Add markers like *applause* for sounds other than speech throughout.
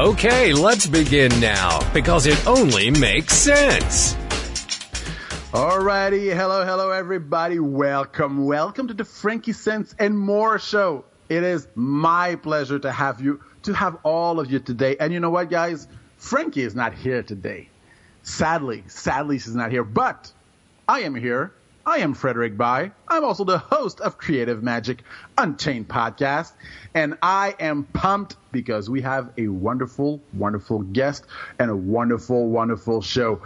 Okay, let's begin now, because it only makes sense. Alrighty, hello, hello, everybody. Welcome, welcome to the Frankie Sense and More show. It is my pleasure to have you, to have all of you today. And you know what, guys? Frankie is not here today. Sadly, sadly, she's not here. But I am here. I am Frederick Bai. I'm also the host of Creative Magic Unchained podcast. And I am pumped because we have a wonderful, wonderful guest and a wonderful, wonderful show.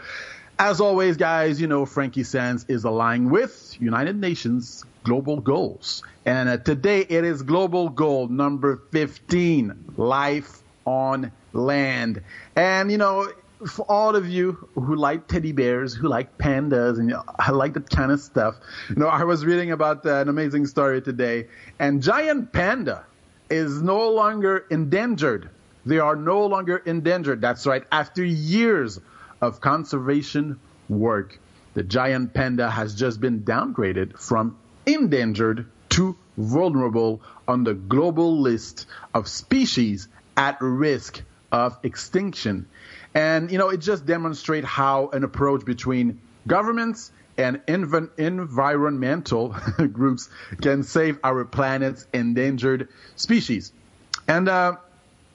As always, guys, you know Frankie Sense is aligned with United Nations global goals. And uh, today it is global goal number 15, life on land. And, you know, for all of you who like teddy bears, who like pandas, and you know, I like that kind of stuff, you know, I was reading about uh, an amazing story today, and giant panda is no longer endangered. They are no longer endangered. That's right. After years of conservation work, the giant panda has just been downgraded from endangered to vulnerable on the global list of species at risk of extinction. And, you know, it just demonstrates how an approach between governments and env- environmental *laughs* groups can save our planet's endangered species. And, uh,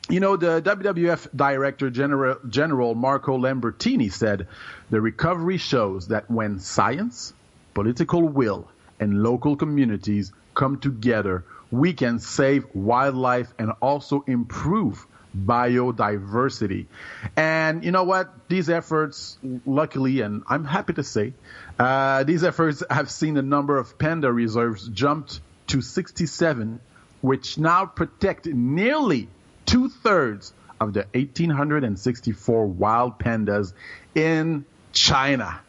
you know, the WWF Director General, General Marco Lambertini said the recovery shows that when science, political will, and local communities come together, we can save wildlife and also improve biodiversity. And you know what? These efforts, luckily, and I'm happy to say, uh, these efforts have seen the number of panda reserves jumped to 67, which now protect nearly two thirds of the 1,864 wild pandas in China.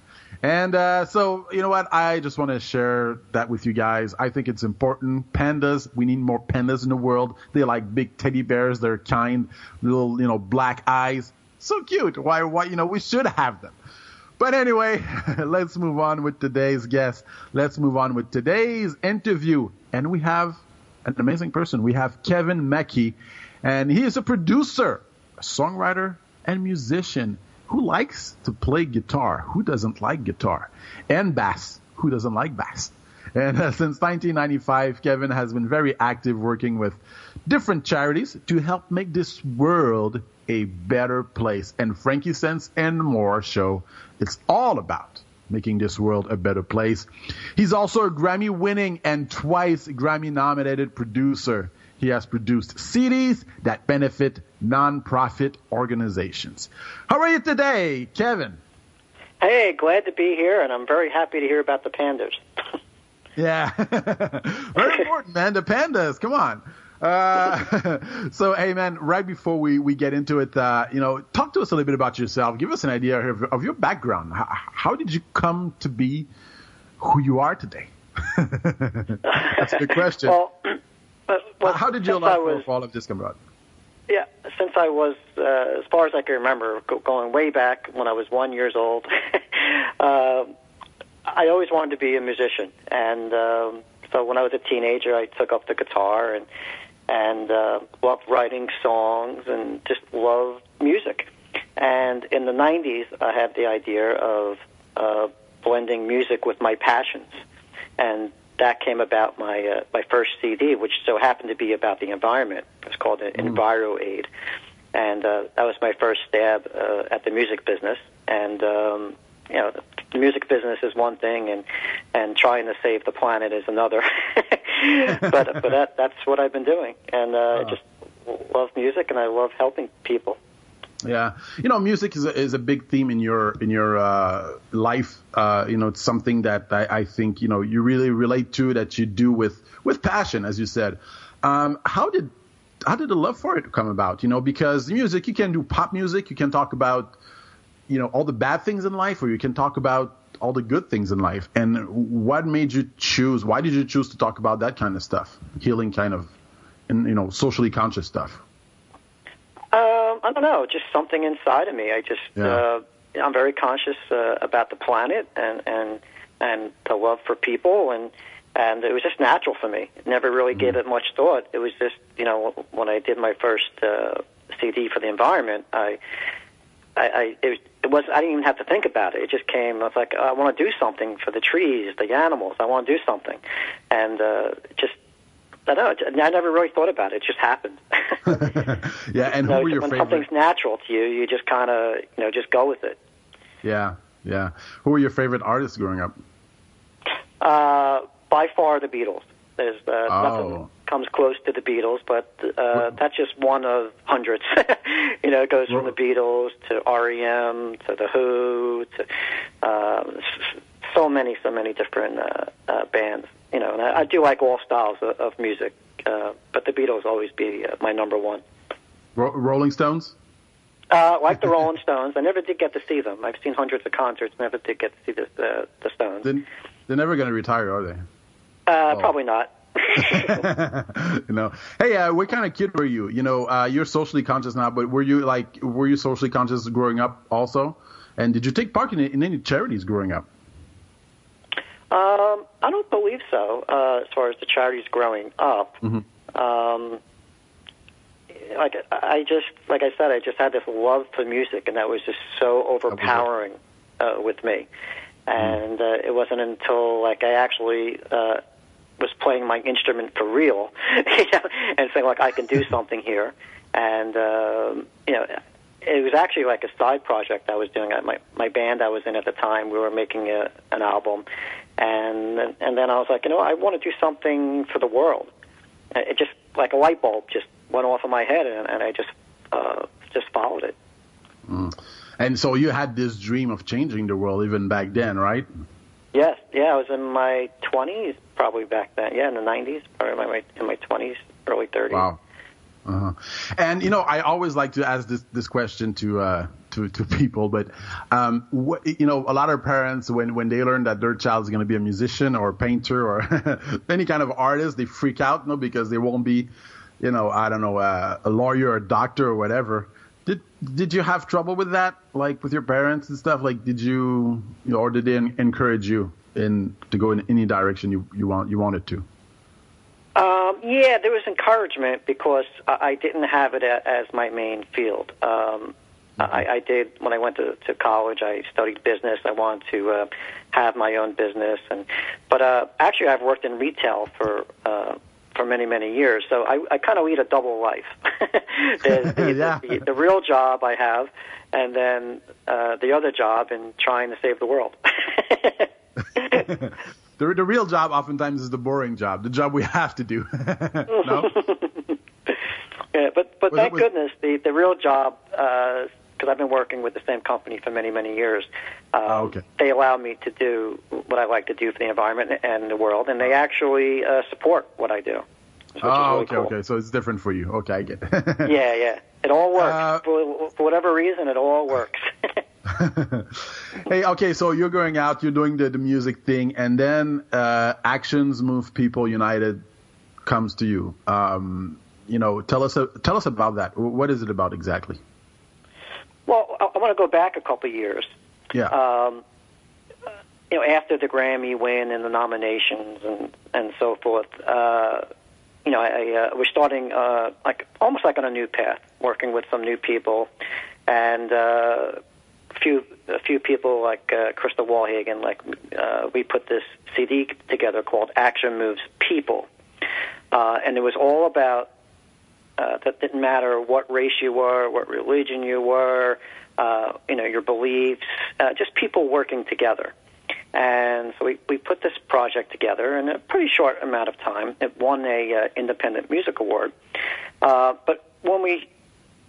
And uh, so, you know what? I just want to share that with you guys. I think it's important. Pandas, we need more pandas in the world. They're like big teddy bears. They're kind, little, you know, black eyes. So cute. Why, why, you know, we should have them. But anyway, *laughs* let's move on with today's guest. Let's move on with today's interview. And we have an amazing person. We have Kevin Mackie, and he is a producer, a songwriter, and musician who likes to play guitar? Who doesn't like guitar? And bass. Who doesn't like bass? And uh, *laughs* since 1995, Kevin has been very active working with different charities to help make this world a better place. And Frankie Sense and More show, it's all about making this world a better place. He's also a Grammy winning and twice Grammy nominated producer. He has produced CDs that benefit nonprofit organizations. How are you today, Kevin? Hey, glad to be here, and I'm very happy to hear about the pandas. *laughs* Yeah, *laughs* very important, man. The pandas, come on. Uh, *laughs* so, hey, man, right before we, we get into it, uh, you know, talk to us a little bit about yourself. Give us an idea of, of your background. How, how did you come to be who you are today? That's a good question. well, *clears throat* but, well, how did you since I allow was, all of this come about? Yeah, since I was, uh, as far as I can remember, going way back when I was one years old, *laughs* uh, I always wanted to be a musician, and um, so when I was a teenager, I took up the guitar and and uh, loved writing songs and just loved music. And in the '90s, I had the idea of uh, blending music with my passions, and that came about my uh, my first CD, which so happened to be about the environment. It was called Enviro Aid, and uh, that was my first stab uh, at the music business. And um, you know, the music business is one thing, and and trying to save the planet is another. *laughs* but but that that's what I've been doing, and uh, I just love music, and I love helping people. Yeah, you know, music is a, is a big theme in your in your uh, life. Uh, you know, it's something that I, I think you know you really relate to that you do with with passion, as you said. Um, how did how did the love for it come about? You know, because music, you can do pop music, you can talk about, you know, all the bad things in life, or you can talk about all the good things in life. And what made you choose? Why did you choose to talk about that kind of stuff, healing kind of, and you know, socially conscious stuff? Um, I don't know, just something inside of me. I just, Yeah. uh, I'm very conscious uh, about the planet and and and the love for people, and and it was just natural for me. Never really gave it much thought. It was just, you know, when I did my first uh, CD for the environment, I. I, I it was, it was I didn't even have to think about it. It just came. I was like, I want to do something for the trees, the animals. I want to do something, and uh, just I don't know. I never really thought about it. It just happened. *laughs* yeah, and who No, were your when favorite? something's natural to you, you just kind of, you know, just go with it. Yeah, yeah. Who were your favorite artists growing up? Uh, by far, the Beatles. There's uh, Oh. nothing comes close to the Beatles, but uh, that's just one of hundreds. *laughs* you know, it goes from the Beatles to REM to the Who to um, so many, so many different uh, uh, bands. You know, and I, I do like all styles of, of music, uh, but the Beatles always be uh, my number one. Ro- Rolling Stones. Uh, like the Rolling *laughs* Stones, I never did get to see them. I've seen hundreds of concerts, never did get to see the the, the Stones. Then they're never going to retire, are they? Uh, Probably not. *laughs* you know, hey, uh, what kind of kid were you? You know, uh, you're socially conscious now, but were you like, were you socially conscious growing up also? And did you take part in, in any charities growing up? Um, I don't believe so. Uh, as far as the charities growing up, mhm um, like I just, like I said, I just had this love for music, and that was just so overpowering uh, with me. And uh, it wasn't until like I actually uh, was playing my instrument for real, *laughs* you know, and saying like I can do *laughs* something here, and um, you know. It was actually like a side project I was doing. My my band I was in at the time, we were making a, an album, and and then I was like, you know, I want to do something for the world. And It just like a light bulb just went off in my head, and, and I just uh, just followed it. And so you had this dream of changing the world even back then, right? Yes, yeah, I was in my twenties probably back then. Yeah, in the nineties, or in my in my twenties, early thirties. Wow. Uh-huh. And you know, I always like to ask this this question to uh, to to people, but um, what, you know, a lot of parents when when they learn that their child is going to be a musician or a painter or *laughs* any kind of artist, they freak out, you no, because they won't be, you know, I don't know, uh, a lawyer or a doctor or whatever. Did did you have trouble with that, like with your parents and stuff? Like, did you, you know, or did they encourage you in to go in any direction you you want you wanted to? Um, yeah, there was encouragement because I, I didn't have it a, as my main field. Um, I, I did when I went to, to college. I studied business. I wanted to uh, have my own business, and but uh, actually, I've worked in retail for uh, for many many years. So I, I kind of lead a double life. *laughs* There's *laughs* the, Yeah. the, the real job I have, and then uh, the other job in trying to save the world. *laughs* The, the real job oftentimes is the boring job, the job we *laughs* have to do. *laughs* no? *laughs* Yeah, but but Was thank it- was- goodness the the real job because I've been working with the same company for many many years. Um, Oh, okay. They allow me to do what I like to do for the environment and the world, and they actually uh, support what I do. Which Oh, really okay, cool. okay. So it's different for you. Okay, I get. it. Yeah, yeah. It all works Uh, for, for whatever reason. It all works. *laughs* hey, okay. So you're going out, you're doing the, the music thing, and then uh, Action Moves People United comes to you. Um, you know, tell us uh, tell us about that. What is it about exactly? well, I, I want to go back a couple of years. Yeah. um, you know, after the Grammy win and the nominations and and so forth, uh, you know, I, I uh, was starting uh, like almost like on a new path, working with some new people, and uh, few a few people like uh, Krista Walhagen, like uh, we put this CD together called Action Moves People, uh, and it was all about uh, that didn't matter what race you were, what religion you were, uh, you know, your beliefs, uh, just people working together. And so we, we put this project together in a pretty short amount of time. It won a uh, independent music award. Uh, but when we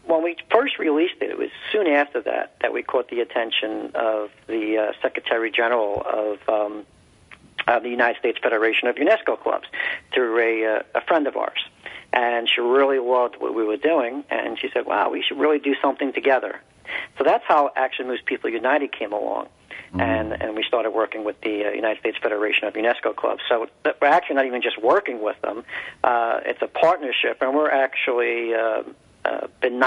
when we first released it, it was soon after that that we caught the attention of the uh, Secretary General of um, uh, the United States Federation of UNESCO Clubs through a, uh, a friend of ours. and she really loved what we were doing, and she said, "Wow, we should really do something together." So that's how Action Moves People United came along. And and we started working with the uh, United States Federation of UNESCO Clubs. So we're actually not even just working with them; uh, it's a partnership, and we're actually uh, uh, been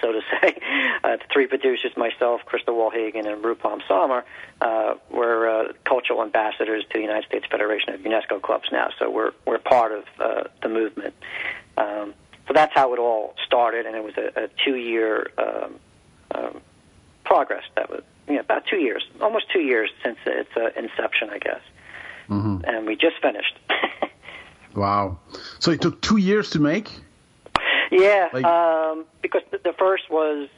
so to *laughs* say. Uh, the three producers, myself, Krista Walhagen, and Rupam Sarmah, uh, we're uh, cultural ambassadors to the United States Federation of UNESCO Clubs now. So we're we're part of uh, the movement. Um, so that's how it all started, and it was a, a two-year um, um, progress. That was you know, about two years, almost two years since its uh, inception, I guess. And we just finished. *laughs* Wow. So it took two years to make. Yeah, Like- um, because the, the first was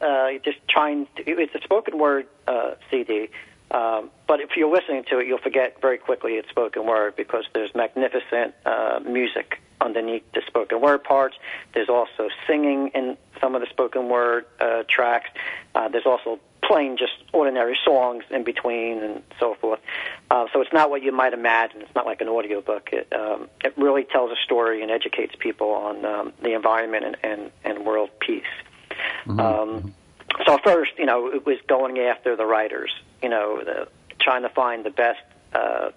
uh, just trying. To, it's a spoken word uh, CD, um, but if you're listening to it, you'll forget very quickly it's spoken word because there's magnificent uh, music underneath the spoken word parts. There's also singing in some of the spoken word uh, tracks. Uh, there's also playing just ordinary songs in between and so forth. Uh, so it's not what you might imagine. It's not like an audiobook. It, um, it really tells a story and educates people on um, the environment and, and, and world peace. Um, so first, you know, it was going after the writers, you know, the, trying to find the best uh,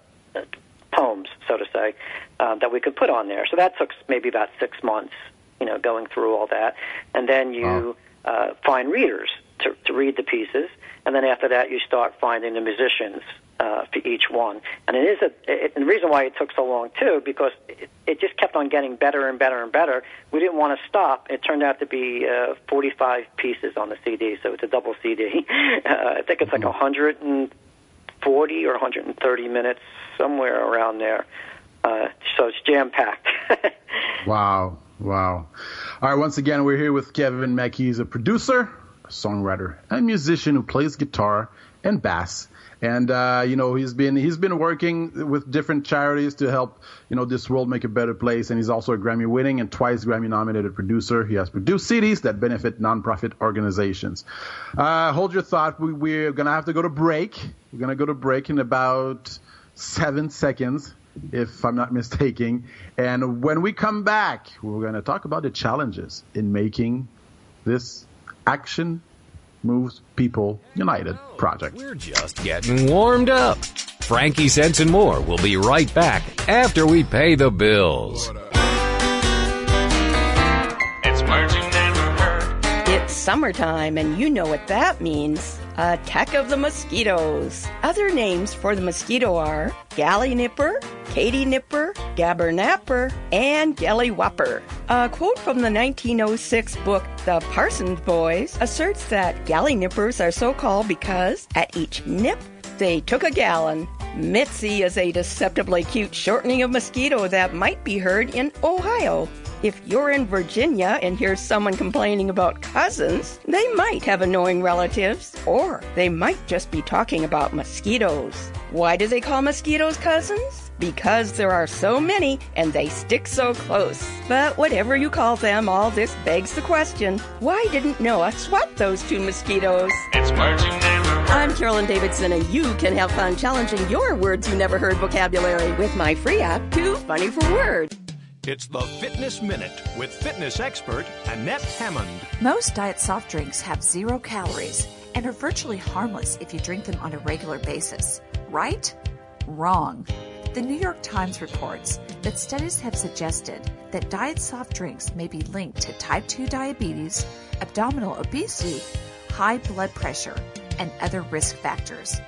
poems, so to say, uh, that we could put on there. So that took maybe about six months, you know, going through all that, and then you uh, find readers to, to read the pieces, and then after that, you start finding the musicians uh, for each one. And it is a, it, and the reason why it took so long too, because it, it just kept on getting better and better and better. We didn't want to stop. It turned out to be uh, 45 pieces on the CD, so it's a double CD. *laughs* Uh, I think it's like 140 or 130 minutes, somewhere around there. Uh, so it's jam packed. *laughs* Wow. Wow. All right. Once again, we're here with Kevin Mackie. He's a producer, songwriter, and musician who plays guitar and bass. And uh, you know he's been he's been working with different charities to help you know this world make a better place. And he's also a Grammy winning and twice Grammy nominated producer. He has produced CDs that benefit nonprofit organizations. Uh, hold your thought. We, we're gonna have to go to break. We're gonna go to break in about seven seconds if I'm not *laughs* mistaken. And when we come back, we're going to talk about the challenges in making this Action Moves People United project. We're just getting warmed up. Frankie Sense and more will be right back after we pay the bills. It's words you never heard. It's summertime, and you know what that means. Attack of the mosquitoes. Other names for the mosquito are galley nipper, Katy nipper, gabber napper, and gelly whopper. A quote from the 1906 book The Parsons Boys asserts that galley nippers are so called because at each nip they took a gallon. Mitzi is a deceptively cute shortening of mosquito that might be heard in Ohio. If you're in Virginia and hear someone complaining about cousins, they might have annoying relatives, or they might just be talking about mosquitoes. Why do they call mosquitoes cousins? Because there are so many and they stick so close. But whatever you call them, all this begs the question why didn't Noah swap those two mosquitoes? It's words you never heard. I'm Carolyn Davidson, and you can have fun challenging your words you never heard vocabulary with my free app, Too Funny for Words. It's the Fitness Minute with fitness expert Annette Hammond. Most diet soft drinks have zero calories and are virtually harmless if you drink them on a regular basis. Right? Wrong. The New York Times reports that studies have suggested that diet soft drinks may be linked to type 2 diabetes, abdominal obesity, high blood pressure, and other risk factors.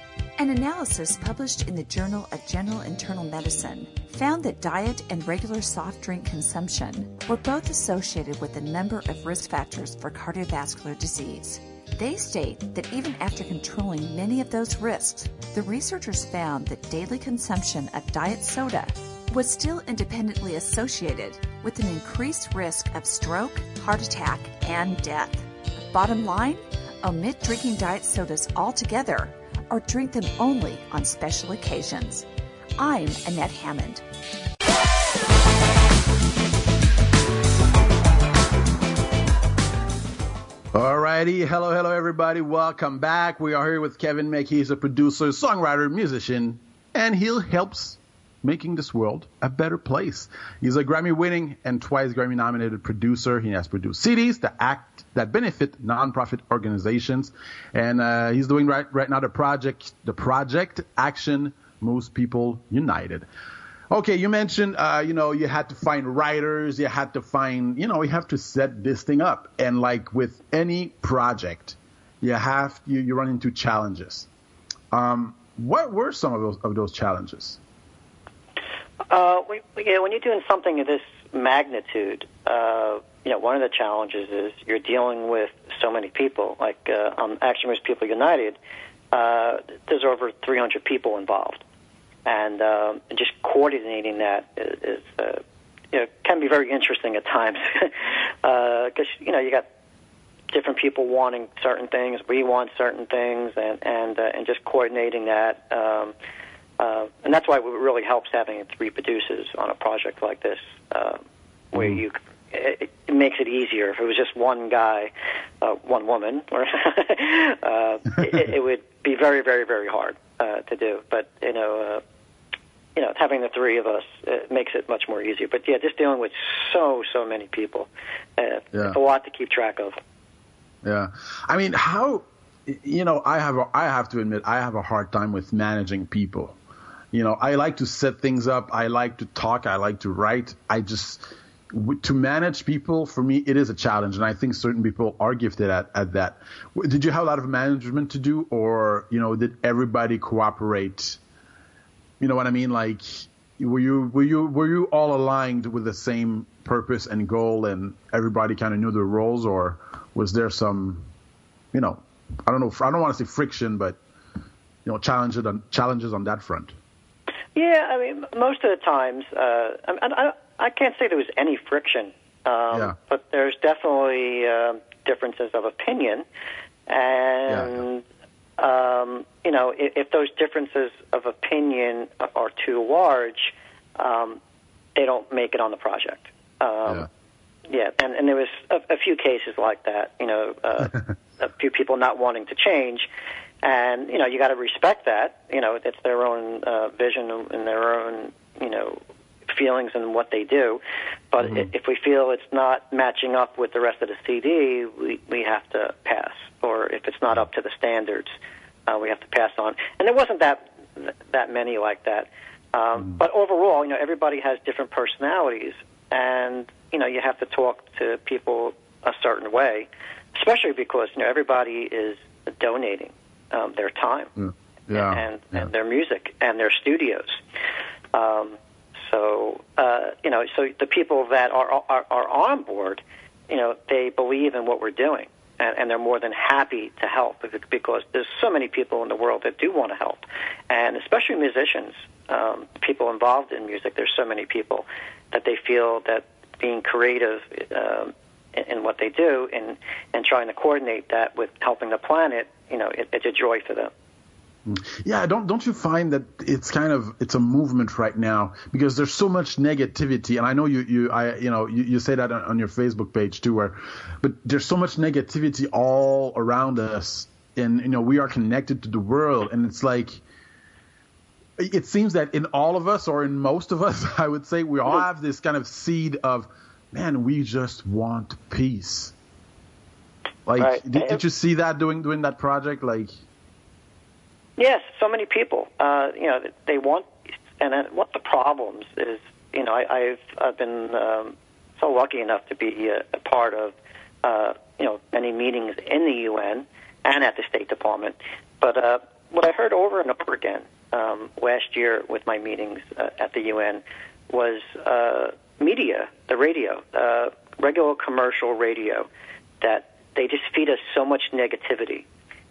An analysis published in the Journal of General Internal Medicine found that diet and regular soft drink consumption were both associated with a number of risk factors for cardiovascular disease. They state that even after controlling many of those risks, the researchers found that daily consumption of diet soda was still independently associated with an increased risk of stroke, heart attack, and death. Bottom line, omit drinking diet sodas altogether or drink them only on special occasions. I'm Annette Hammond. All righty. hello, hello, everybody. Welcome back. We are here with Kevin Mackie. He's a producer, songwriter, musician, and he helps making this world a better place. He's a Grammy winning and twice Grammy nominated producer. He has produced CDs that act that benefit nonprofit organizations, and uh, he's doing right right now the project the project Action Moves People United. Okay, you mentioned, uh, you know, you had to find writers, you had to find, you know, you have to set this thing up. And like with any project, you have, you, you run into challenges. Um, what were some of those, of those challenges? Uh, we, we, yeah, when you're doing something of this magnitude, uh, you know, one of the challenges is you're dealing with so many people. Like uh, on Action Moves People United, uh, there's over 300 people involved, and, um, just coordinating that is, is uh, you know, can be very interesting at times *laughs* because you know you got different people wanting certain things, we want certain things, and and uh, and just coordinating that. Um, uh, and that's why it really helps having three producers on a project like this, uh, where you it, it makes it easier. If it was just one guy, uh, one woman, *laughs* or uh, it, it would be very, very, very hard uh, to do. But you know, uh, you know, having the three of us uh, makes it much more easier. But yeah, just dealing with so, so many people, uh, Yeah. it's a lot to keep track of. Yeah, I mean, how you know, I have a, I have to admit, I have a hard time with managing people. You know, I like to set things up. I like to talk. I like to write. I just to manage people for me, it is a challenge, and I think certain people are gifted at at that. Did you have a lot of management to do, or you know, did everybody cooperate? You know what I mean? Like, were you were you were you all aligned with the same purpose and goal, and everybody kind of knew their roles, or was there some, you know, I don't know, I don't want to say friction, but you know, challenges on challenges on that front. Yeah, I mean, most of the times, uh, I, I, I can't say there was any friction, um, Yeah. but there's definitely uh, differences of opinion, and um, you know, if, if those differences of opinion are too large, um, they don't make it on the project. Um, yeah, and, and there was a, a few cases like that. You know, uh, *laughs* a few people not wanting to change, and you know, you got to respect that. You know, it's their own uh, vision and their own you know feelings and what they do. But i if we feel it's not matching up with the rest of the CD, we we have to pass. Or if it's not up to the standards, uh, we have to pass on. And there wasn't that that many like that. Um, But overall, you know, everybody has different personalities, and you know, you have to talk to people a certain way, especially because you know everybody is donating um, their time Yeah, and, yeah. and their music and their studios. Um, so uh, you know, so the people that are, are are on board, you know, they believe in what we're doing, and, and they're more than happy to help because- because there's so many people in the world that do want to help, and especially musicians, um, people involved in music. There's so many people that they feel that being creative. Um, in in what they do, and and trying to coordinate that with helping the planet, you know, it, it's a joy for them. Hmm. Yeah, don't don't you find that it's kind of it's a movement right now because there's so much negativity, and I know you you I you know you, you say that on, on your Facebook page too, where but there's so much negativity all around us, and you know we are connected to the world, and it's like it seems that in all of us or in most of us, *laughs* I would say we all hmm. have this kind of seed of man, we just want peace. Like, Right. did, did you see that doing doing that project? Like, Yes, so many people. Uh, you know, they want, and what the problems is. You know, I, I've I've been um, so lucky enough to be a, a part of, uh, you know, many meetings in the UN and at the State Department. But uh, what I heard over and over again um, last year with my meetings uh, at the UN was uh, media, the radio, uh, regular commercial radio, that they just feed us so much negativity.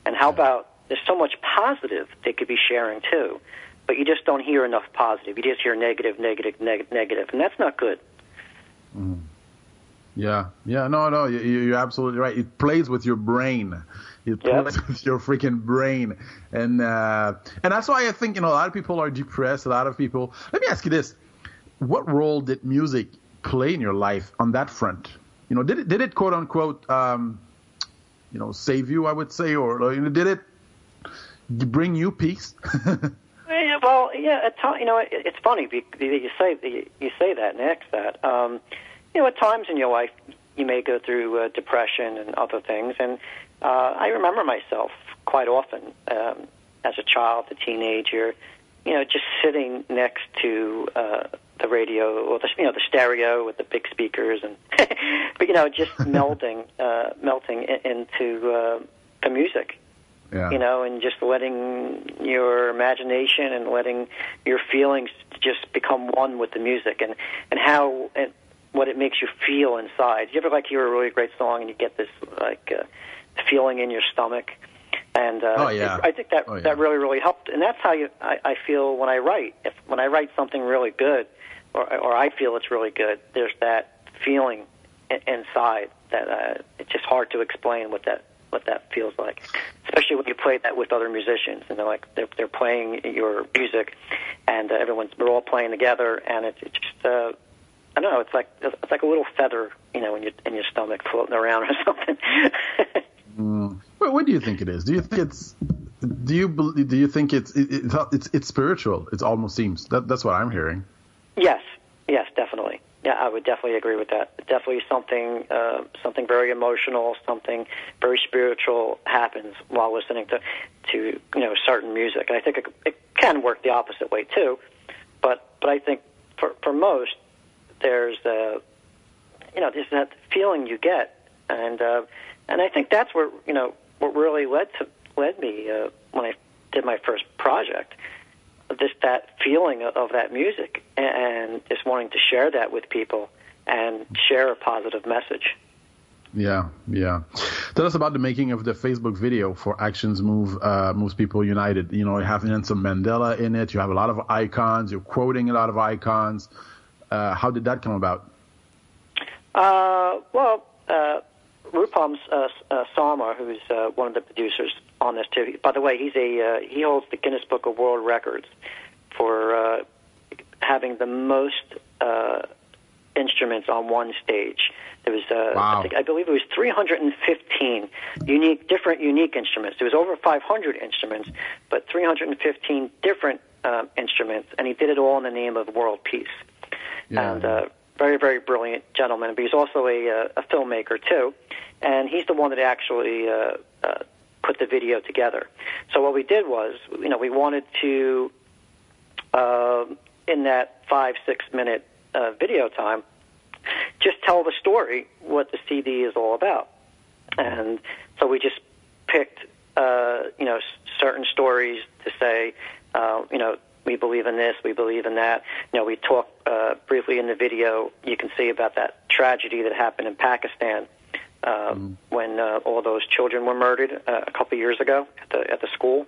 And how about there's so much positive they could be sharing too, but you just don't hear enough positive. You just hear negative, negative, neg- negative, and that's not good. Yeah, yeah, no, no, you, you- you're absolutely right. It plays with your brain. It plays *laughs* with your freaking brain, and uh, and that's why I think you know a lot of people are depressed. A lot of people. Let me ask you this: What role did music play in your life on that front? You know, did it did it quote unquote, um, you know, save you? I would say, or you know, did it bring you peace? *laughs* Yeah, well, yeah, at times, you know, it, it's funny. be- You say you say that and ask that. Um, you know, at times in your life, you may go through uh, depression and other things, and uh, I remember myself quite often um, as a child, a teenager, you know, just sitting next to uh, the radio or the you know the stereo with the big speakers, and *laughs* but you know, just *laughs* melding, uh, melting into uh, the music Yeah. you know, and just letting your imagination and letting your feelings just become one with the music and and how and what it makes you feel inside. You ever like hear a really great song and you get this like uh, feeling in your stomach? And uh, Oh, yeah. I think that Oh, yeah. that really really helped, and that's how you I, I feel when I write. If when I write something really good, or or I feel it's really good, there's that feeling inside that uh, it's just hard to explain what that what that feels like, especially when you play that with other musicians and they're like they're they're playing your music, and uh, everyone's we're all playing together, and it's, it's just uh, I don't know, it's like it's like a little feather, you know, in your in your stomach floating around or *laughs* something. What, what do you think it is? Do you think it's do you do you think it's it, it, it's it's spiritual? It almost seems that that's what I'm hearing. Yes, yes, definitely. Yeah, I would definitely agree with that. Definitely something, uh, something very emotional, something very spiritual happens while listening to, to you know, certain music. And I think it, it can work the opposite way too. But, but I think for for most, there's uh, you know, there's that feeling you get, and uh, and I think that's where you know what really led to led me uh, when I did my first project just that feeling of, that music and just wanting to share that with people and share a positive message. Yeah, yeah. Tell us about the making of the Facebook video for Actions Move uh, Moves People United. You know, you have Nelson Mandela in it. You have a lot of icons. You're quoting a lot of icons. Uh, how did that come about? Uh, well, uh, Rupam uh, uh, Sarmah, who's uh, one of the producers on this too. By the way, he's a uh, he holds the Guinness Book of World Records for uh, having the most uh, instruments on one stage. There was, uh, Wow. I, think, I believe, it was 315 unique, different unique instruments. There was over 500 instruments, but 315 different um, instruments, and he did it all in the name of world peace. Yeah. And uh, very, very brilliant gentleman. But he's also a, uh, a filmmaker too, and he's the one that actually uh, uh, put the video together. So what we did was, you know, we wanted to, uh, in that five, six minute uh, video time, just tell the story what the CD is all about. And so we just picked, uh, you know, certain stories to say, uh, you know, we believe in this, we believe in that. You know, we talk uh, briefly in the video. You can see about that tragedy that happened in Pakistan uh, when uh, all those children were murdered uh, a couple years ago at the at the school.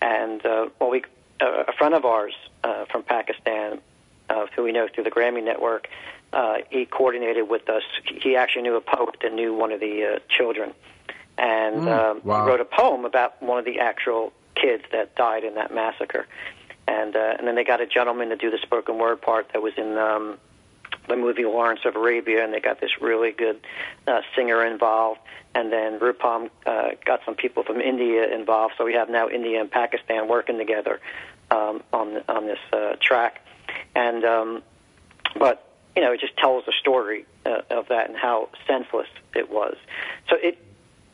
And uh, well, we uh, a friend of ours uh, from Pakistan, uh, who we know through the Grammy Network, uh, he coordinated with us. He actually knew a poet that knew one of the uh, children, and um, wow. he wrote a poem about one of the actual kids that died in that massacre. And uh, and then they got a gentleman to do the spoken word part that was in um, the movie Lawrence of Arabia, and they got this really good uh, singer involved. And then Rupam uh, got some people from India involved, so we have now India and Pakistan working together um, on on this uh, track. And um, but you know, it just tells the story uh, of that and how senseless it was. So it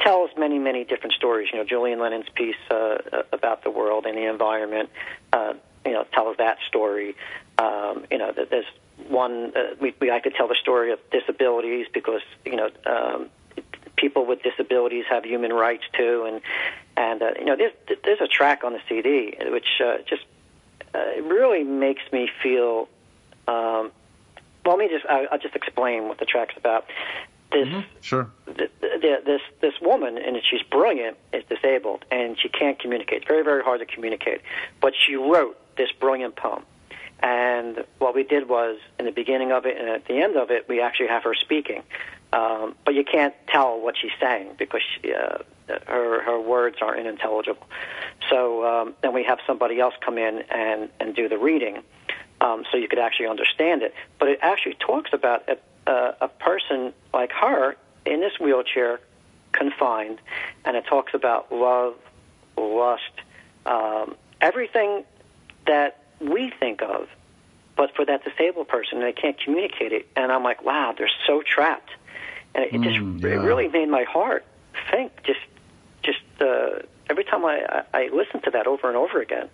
tells many, many different stories. You know, Julian Lennon's piece uh, about the world and the environment, uh, you know, tells that story. Um, you know, there's one uh, we, we like to tell the story of disabilities because you know um, people with disabilities have human rights too, and and uh, you know there's there's a track on the CD which uh, just uh, it really makes me feel. Um, well, let me just I, I'll just explain what the track's about. This Sure. th- th- this this woman, and she's brilliant, is disabled, and she can't communicate. It's very very hard to communicate. But she wrote this brilliant poem, and what we did was in the beginning of it and at the end of it, we actually have her speaking, um, but you can't tell what she's saying because she, uh, her her words are unintelligible. So um, then we have somebody else come in and and do the reading, um, so you could actually understand it. But it actually talks about a, a, a person like her in this wheelchair, confined, and it talks about love, lust, um, everything that we think of, but for that disabled person, they can't communicate it. And I'm like, wow, they're so trapped. And it, just Mm, it really made my heart think. Just just uh, every time I, I I listen to that over and over again.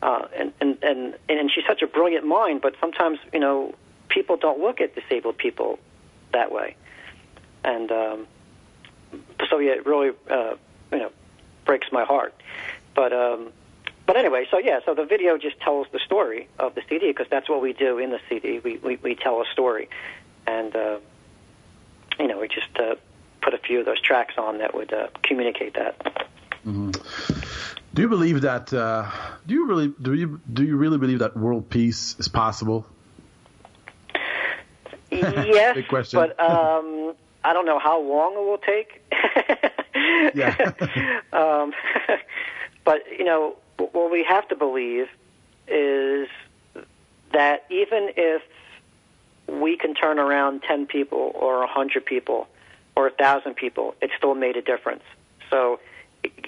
Uh, and, and and and she's such a brilliant mind, but sometimes you know people don't look at disabled people that way. And um, so yeah, it really uh, you know breaks my heart. But um, but anyway, so yeah, so the video just tells the story of the CD because that's what we do in the CD. We we, we tell a story, and uh, you know we just uh, put a few of those tracks on that would uh, communicate that. Do you believe that? Uh, do you really do you do you really believe that world peace is possible? yes, *laughs* Big question. but um, I don't know how long it will take. *laughs* Yeah. *laughs* um, but you know, what we have to believe is that even if we can turn around ten people or a hundred people or a thousand people, it still made a difference. So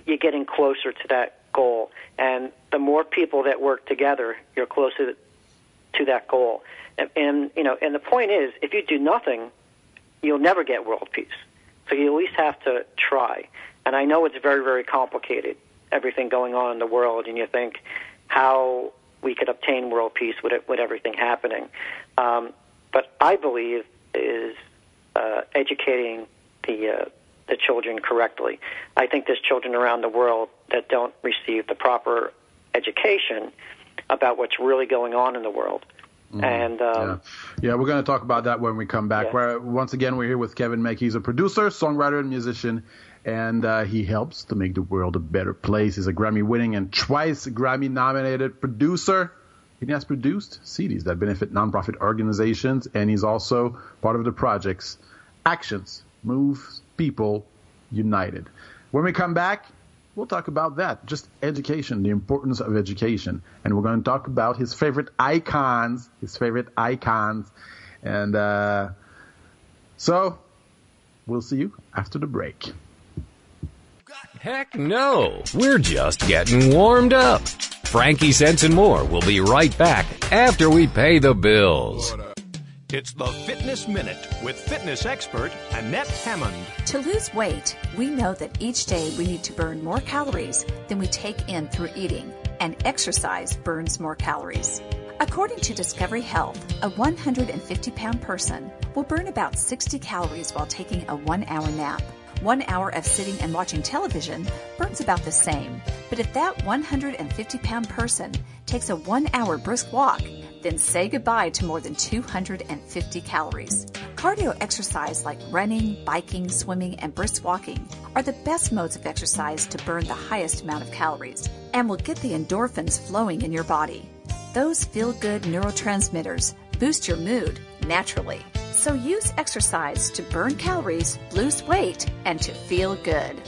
you're getting closer to that goal, and the more people that work together, you're closer to that goal. And, and you know, and the point is, if you do nothing, you'll never get world peace. So you at least have to try. And I know it's very, very complicated, everything going on in the world, and you think how we could obtain world peace with, it, with everything happening. Um, but I believe is uh, educating the uh, the children correctly. I think there's children around the world that don't receive the proper education about what's really going on in the world. And um, Yeah, yeah, we're going to talk about that when we come back. Yeah. Where once again we're here with Kevin Mack. He's a producer, songwriter, and musician, and uh, he helps to make the world a better place. He's a Grammy-winning and twice Grammy-nominated producer. He has produced CDs that benefit nonprofit organizations, and he's also part of the projects Action Moves People United. When we come back, we'll talk about that. Just education, the importance of education. And we're going to talk about his favorite icons, his favorite icons. And uh, so we'll see you after the break. Heck no. We're just getting warmed up. Frankie Sense and more will be right back after we pay the bills. It's the Fitness Minute with fitness expert Annette Hammond. To lose weight, we know that each day we need to burn more calories than we take in through eating, and exercise burns more calories. According to Discovery Health, a 150 pound person will burn about 60 calories while taking a one hour nap. One hour of sitting and watching television burns about the same. But if that 150 pound person takes a one hour brisk walk, then say goodbye to more than 250 calories. Cardio exercise like running, biking, swimming, and brisk walking are the best modes of exercise to burn the highest amount of calories and will get the endorphins flowing in your body. Those feel good neurotransmitters boost your mood naturally. So use exercise to burn calories, lose weight, and to feel good.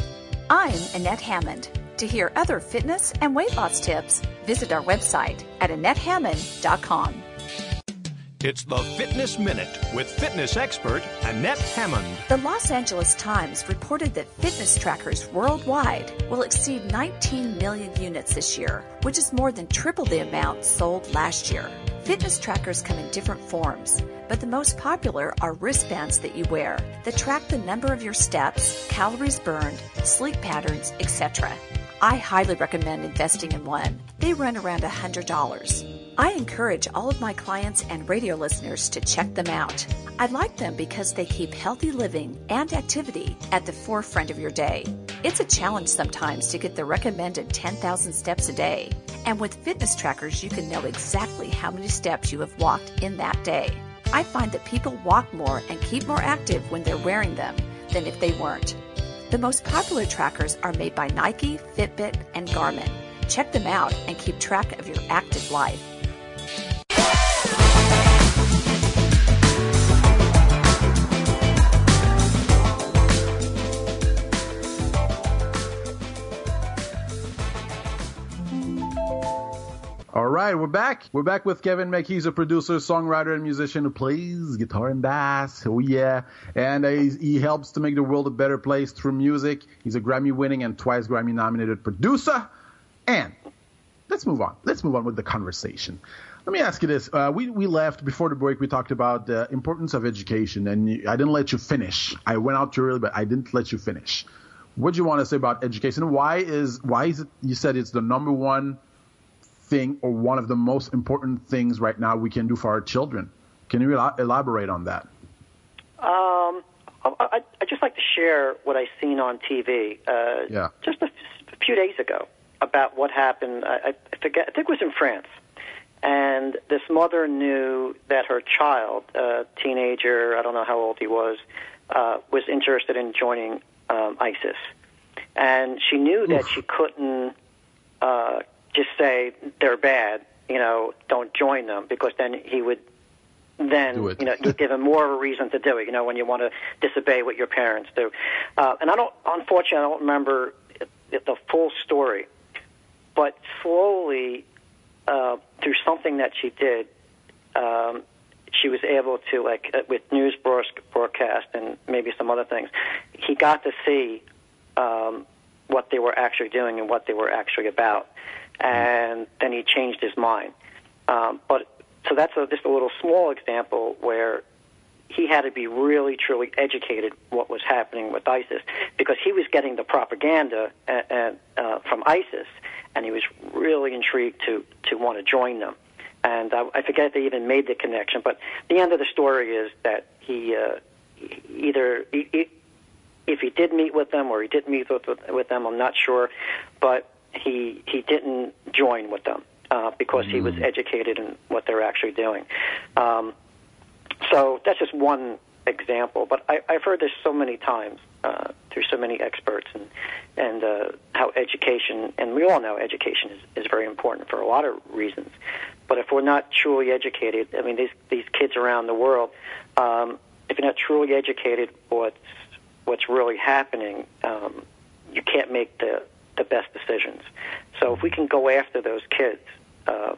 I'm Annette Hammond. To hear other fitness and weight loss tips, visit our website at AnnetteHammond.com. It's the Fitness Minute with fitness expert Annette Hammond. The Los Angeles Times reported that fitness trackers worldwide will exceed 19 million units this year, which is more than triple the amount sold last year. Fitness trackers come in different forms, but the most popular are wristbands that you wear that track the number of your steps, calories burned, sleep patterns, etc. I highly recommend investing in one. They run around $100. I encourage all of my clients and radio listeners to check them out. I like them because they keep healthy living and activity at the forefront of your day. It's a challenge sometimes to get the recommended 10,000 steps a day. And with fitness trackers, you can know exactly how many steps you have walked in that day. I find that people walk more and keep more active when they're wearing them than if they weren't. The most popular trackers are made by Nike, Fitbit, and Garmin. Check them out and keep track of your active life. All right, we're back. We're back with Kevin Mack. He's a producer, songwriter, and musician who plays guitar and bass. Oh yeah, and he helps to make the world a better place through music. He's a Grammy-winning and twice Grammy-nominated producer. And let's let's move on. Let's move on with the conversation. Let me ask you this. Uh, we, we left before the break. We talked about the importance of education, and you, I didn't let you finish. I went out too early, but I didn't let you finish. What do you want to say about education? Why is why is it? You said it's the number one thing or one of the most important things right now we can do for our children. Can you el- elaborate on that? Um, I, I just like to share what I seen on TV uh, Yeah. just a, f- a few days ago about what happened. I, I forget. I think it was in France, and this mother knew that her child, a teenager, I don't know how old he was, uh, was interested in joining um, ISIS, and she knew that she couldn't uh, just say they're bad. You know, don't join them because then he would then you know you give him more of a reason to do it. You know, when you want to disobey what your parents do. Uh, and I don't, unfortunately, I don't remember the full story, but slowly uh, through something that she did, um, she was able to like uh, with news broadcast and maybe some other things. He got to see um, what they were actually doing and what they were actually about, and then he changed his mind. Um, but so that's a, just a little small example where he had to be really truly educated what was happening with ISIS because he was getting the propaganda uh, uh, uh, from ISIS, and he was really intrigued to to want to join them. And I, I forget if they even made the connection, but the end of the story is that he uh, either he, he, if he did meet with them or he didn't meet with, with, with them, I'm not sure, but he he didn't join with them uh, because he was educated in what they're actually doing. Um, so that's just one example, but I, I've heard this so many times uh, through so many experts, and and uh, how education, and we all know education is, is very important for a lot of reasons. But if we're not truly educated, I mean, these these kids around the world, um, if you're not truly educated, what's what's really happening, um, you can't make the the best decisions. So if we can go after those kids uh,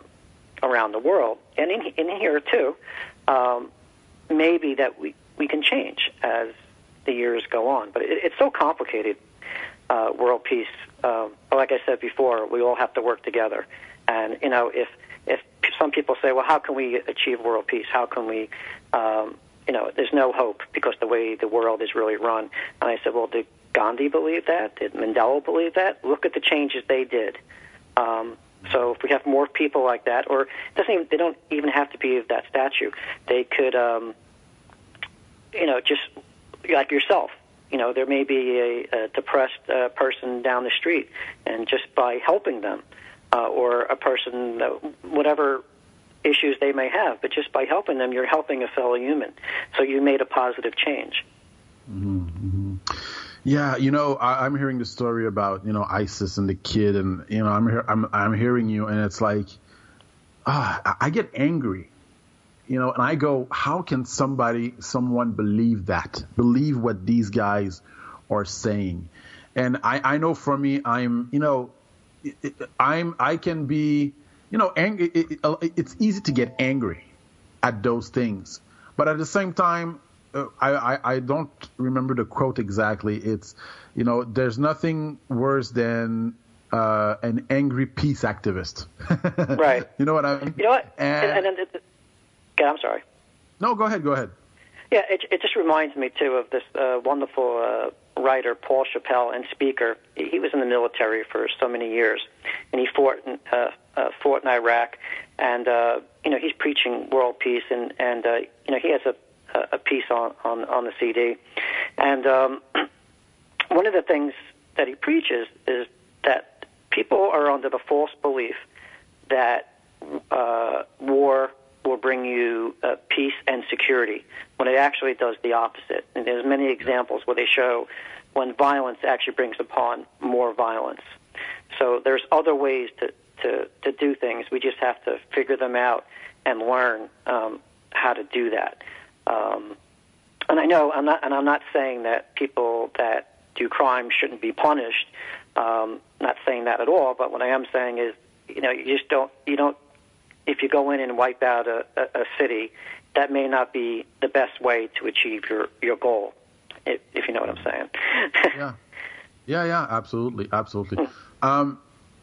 around the world, and in, in here too, um, maybe that we, we can change as the years go on. But it, it's so complicated, uh, world peace. Um, like I said before, we all have to work together. And you know, if if some people say, well, how can we achieve world peace? How can we, um, you know, there's no hope because the way the world is really run. And I said, well, did Gandhi believe that? Did Mandela believe that? Look at the changes they did. Um, so if we have more people like that, or doesn't even, they don't even have to be of that statue. They could, um, you know, just like yourself. You know, there may be a, a depressed uh, person down the street, and just by helping them, uh, or a person, uh, whatever issues they may have, but just by helping them, you're helping a fellow human. So you made a positive change. Yeah, you know, I, I'm hearing the story about you know ISIS and the kid, and you know, I'm I'm I'm hearing you, and it's like, ah, I, I get angry, you know, and I go, how can somebody, someone believe that, believe what these guys are saying, and I I know for me, I'm you know, I'm I can be, you know, angry. It, it, it's easy to get angry at those things, but at the same time, uh, I, I, I don't remember the quote exactly. It's, you know, there's nothing worse than uh, an angry peace activist. *laughs* Right. You know what I mean? You know what? And, and, and, and, okay, I'm sorry. no, go ahead, go ahead. Yeah, it, it just reminds me too of this uh, wonderful uh, writer Paul Chappell and speaker. He, he was in the military for so many years, and he fought in, uh, uh, fought in Iraq, and uh, you know he's preaching world peace, and and uh, you know he has a a piece on on on the CD, and um, *clears throat* one of the things that he preaches is that people are under the false belief that uh, war will bring you uh, peace and security when it actually does the opposite. And there's many examples where they show when violence actually brings upon more violence. So there's other ways to, to, to do things. We just have to figure them out and learn um, how to do that. Um, and I know I'm not, and I'm not saying that people that do crime shouldn't be punished. Um, not saying that at all. But what I am saying is, you know, you just don't, you don't. If you go in and wipe out a, a, a city, that may not be the best way to achieve your your goal. If, if you know what I'm saying. *laughs* Yeah, yeah, yeah, absolutely, absolutely. Um,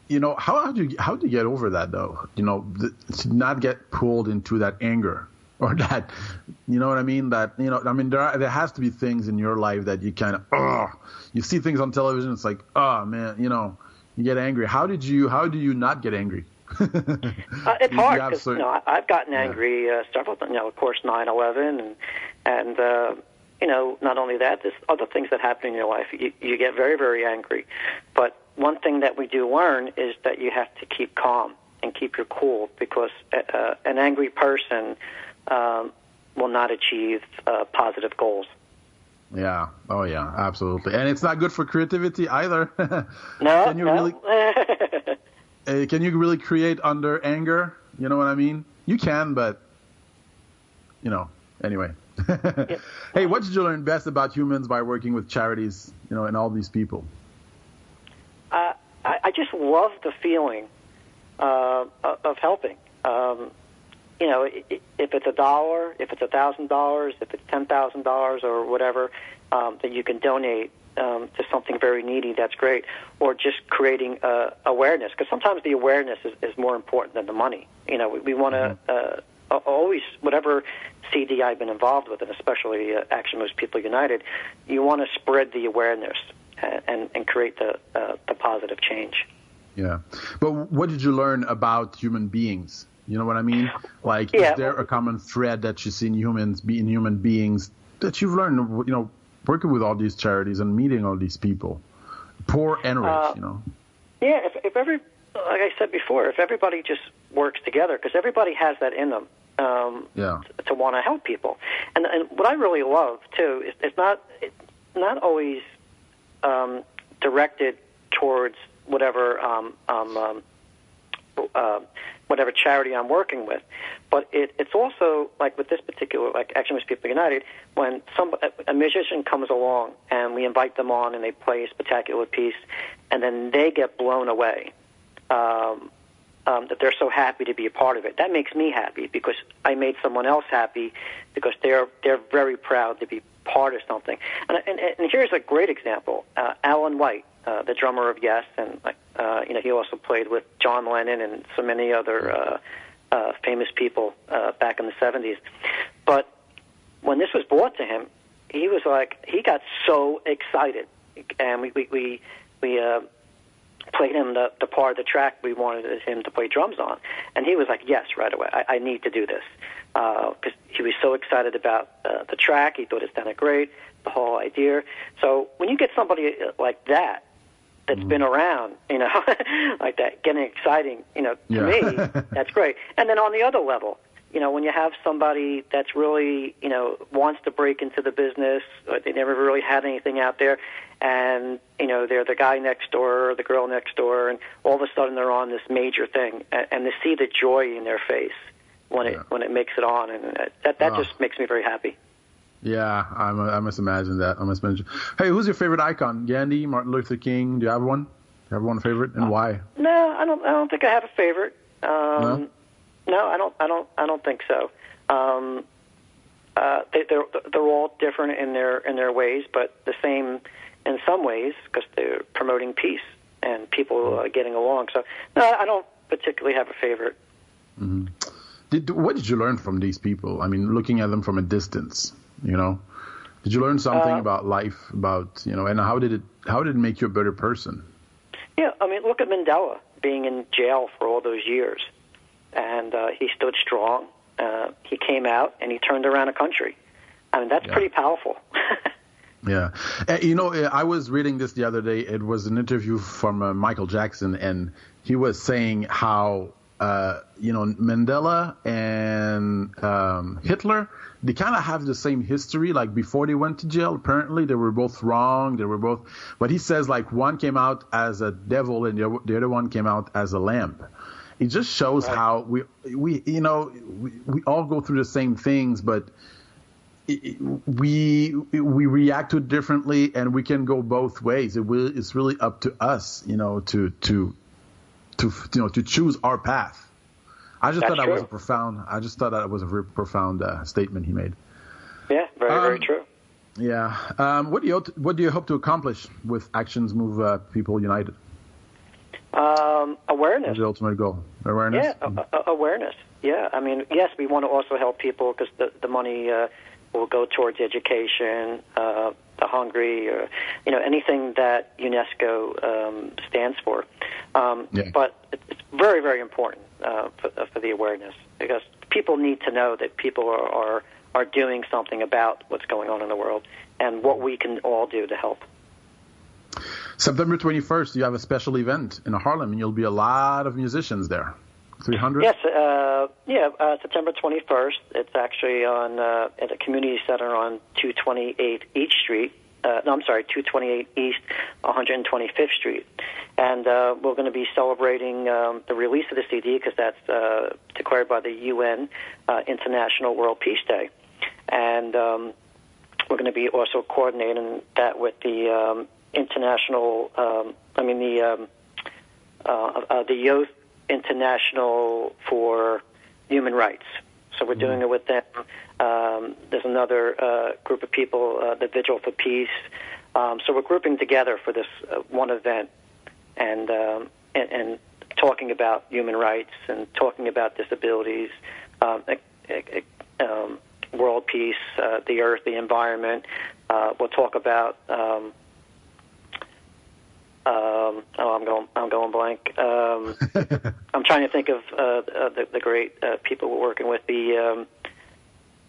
you know, how, how do you how do you get over that though? You know, th- to not get pulled into that anger *laughs* or that, you know what I mean? That you know, I mean, there are, there has to be things in your life that you kind of, oh, you see things on television, it's like, oh man, you know, you get angry. How did you how do you not get angry? Uh, it's hard because you know I- I've gotten angry uh, several times. You know, of course, nine eleven, and and uh, you know not only that, there's other things that happen in your life. You, you get very very angry, but one thing that we do learn is that you have to keep calm and keep your cool because uh, an angry person um, will not achieve uh, positive goals. Yeah. Oh yeah. Absolutely. And it's not good for creativity either. *laughs* No, Can you no. really- *laughs* Uh, can you really create under anger? You know what I mean? You can, but you know. Anyway. *laughs* hey, what did you learn best about humans by working with charities? You know, and all these people. uh, I, I just love the feeling uh, of of helping. Um, you know, if it's a dollar, if it's a thousand dollars, if it's ten thousand dollars or whatever um, that you can donate um, to something very needy, that's great. Or just creating uh, awareness, because sometimes the awareness is, is more important than the money. You know, we, we want to uh, always whatever CD I've been involved with, and especially uh, Action Moves People United, you want to spread the awareness and, and, and create the uh, the positive change. Yeah. But what did you learn about human beings? You know what I mean? Like, Yeah. is there a common thread that you see in humans, be in human beings that you've learned? You know, working with all these charities and meeting all these people, poor and rich. Uh, you know. Yeah, if, if every, like I said before, if everybody just works together, because everybody has that in them, um, Yeah. to, to want to help people. And and what I really love too is it's not it's not always um, directed towards whatever um, um, um, uh, whatever charity I'm working with, but it, it's also like with this particular like Action with People United when some a musician comes along and we invite them on and they play a spectacular piece, and then they get blown away. Um, um, that they're so happy to be a part of it. That makes me happy because I made someone else happy because they're they're very proud to be part of something. And and, and here's a great example: uh, Alan White, uh, the drummer of Yes, and uh, you know he also played with John Lennon and so many other uh, uh, famous people uh, back in the '70s. But when this was brought to him, he was like he got so excited, and we we we, we uh, played him the, the part of the track we wanted him to play drums on, and he was like, "Yes, right away. I, I need to do this," because he was so excited about uh, the track. He thought it sounded great, the whole idea. So when you get somebody uh, like that that's been around, you know, *laughs* like that, getting exciting, you know, to Yeah. me, *laughs* that's great. And then on the other level, you know, when you have somebody that's really, you know, wants to break into the business, or they never really had anything out there, and you know, they're the guy next door or the girl next door, and all of a sudden they're on this major thing, and, and to see the joy in their face when it when it makes it on, and that that Ah. just makes me very happy. Yeah, I'm, I must imagine that. I must imagine. Hey, who's your favorite icon? Gandhi, Martin Luther King. Do you have one? Do you have one favorite, and why? No, I don't. I don't think I have a favorite. Um, no? I don't. I don't. I don't think so. Um, uh, they, they're they're all different in their in their ways, but the same in some ways because they're promoting peace and people uh, getting along. So no, I don't particularly have a favorite. Did, what did you learn from these people? I mean, looking at them from a distance, you know, did you learn something Uh, about life, about you know, and how did it how did it make you a better person? Yeah, I mean, look at Mandela being in jail for all those years, and uh, he stood strong. Uh, he came out and he turned around a country. I mean, that's Yeah. pretty powerful. *laughs* Yeah, Uh, you know, uh, I was reading this the other day. It was an interview from uh, Michael Jackson, and he was saying how uh, you know Mandela and um, Hitler they kind of have the same history. Like before they went to jail, apparently they were both wrong. They were both, but he says like one came out as a devil and the other- the other one came out as a lamb. It just shows how we we you know we, we all go through the same things, but we we react to it differently and we can go both ways it will it's really up to us you know to to to you know to choose our path i just That's thought that was a profound i just thought that was a very profound uh, statement he made yeah, very very Um, true. yeah um, what do you hope to, what do you hope to accomplish with actions move uh, people united Um, awareness. Is the ultimate goal? Awareness. Yeah, a- a- awareness. Yeah, I mean, yes, we want to also help people because the the money uh, will go towards education, uh, the hungry, or you know anything that UNESCO um, stands for. Um, Yeah. But it's very, very important uh, for, uh, for the awareness because people need to know that people are, are are doing something about what's going on in the world and what we can all do to help. September 21st, you have a special event in Harlem, and you'll be a lot of musicians there. 300. Yes, uh, yeah, uh, September 21st. It's actually on uh, at a community center on 228 East Street. Uh, no, I'm sorry, 228 East, 125th Street, and uh, we're going to be celebrating um, the release of the CD because that's uh, declared by the UN uh, International World Peace Day, and um, we're going to be also coordinating that with the um, international. Um, I mean the um, uh, uh, the Youth International for Human Rights. So we're doing it with them. Um, there's another uh, group of people, uh, the Vigil for Peace. Um, so we're grouping together for this uh, one event and, um, and and talking about human rights and talking about disabilities, um, um, world peace, uh, the earth, the environment. Uh, we'll talk about um, oh, I'm going. I'm going blank. Um, *laughs* I'm trying to think of uh, uh, the, the great uh, people we're working with. The um,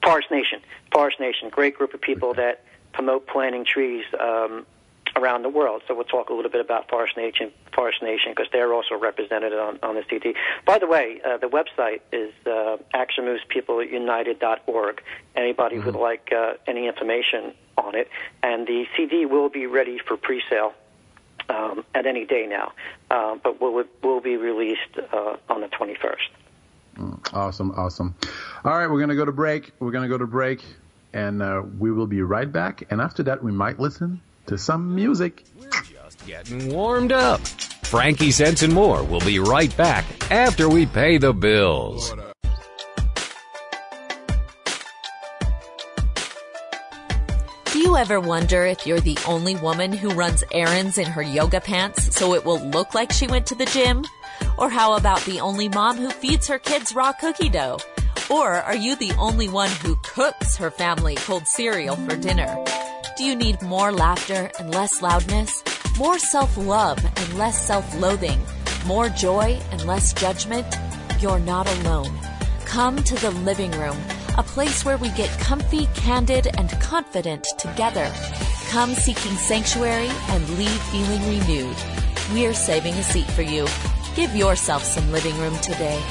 Forest Nation. Forest Nation, great group of people that promote planting trees um, around the world. So we'll talk a little bit about Forest Nation. Forest Nation, because they're also represented on, on the CD. By the way, uh, the website is uh, ActionMovesPeopleUnited.org. Anybody who would like uh, any information on it, and the CD will be ready for pre-sale um, at any day now, uh, but will will be released uh, on the 21st. Awesome, awesome. All right, we're gonna go to break. We're gonna go to break, and uh, we will be right back. And after that, we might listen to some music. We're just getting warmed up. Frankie Sense and more will be right back after we pay the bills. Do you ever wonder if you're the only woman who runs errands in her yoga pants so it will look like she went to the gym? Or how about the only mom who feeds her kids raw cookie dough? Or are you the only one who cooks her family cold cereal for dinner? Do you need more laughter and less loudness? More self love and less self loathing? More joy and less judgment? You're not alone. Come to the living room, a place where we get comfy, candid, and confident together. Come seeking sanctuary and leave feeling renewed. We're saving a seat for you. Give yourself some living room today.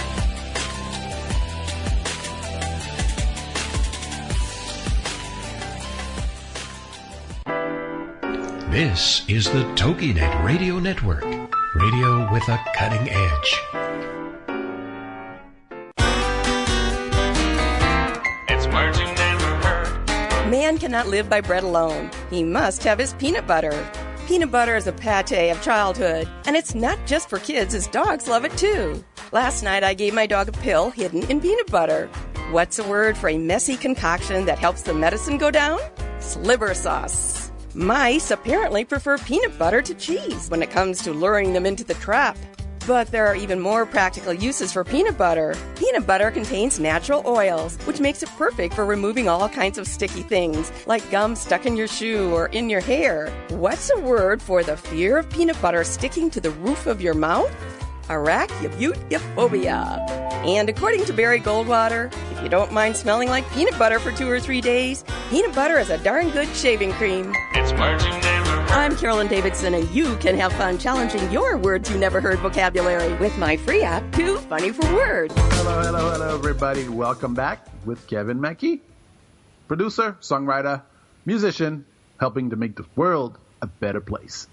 This is the TogiNet Radio Network, radio with a cutting edge. Man cannot live by bread alone. He must have his peanut butter. Peanut butter is a pate of childhood, and it's not just for kids, as dogs love it too. Last night I gave my dog a pill hidden in peanut butter. What's a word for a messy concoction that helps the medicine go down? Sliver sauce. Mice apparently prefer peanut butter to cheese when it comes to luring them into the trap. But there are even more practical uses for peanut butter. Peanut butter contains natural oils, which makes it perfect for removing all kinds of sticky things, like gum stuck in your shoe or in your hair. What's a word for the fear of peanut butter sticking to the roof of your mouth? Arachnophobia. And according to Barry Goldwater, if you don't mind smelling like peanut butter for two or three days, peanut butter is a darn good shaving cream. It's. I'm Carolyn Davidson, and you can have fun challenging your words you never heard vocabulary with my free app, Too Funny for Words. Hello, hello, hello, everybody. Welcome back with Kevin Mackie, producer, songwriter, musician, helping to make the world a better place.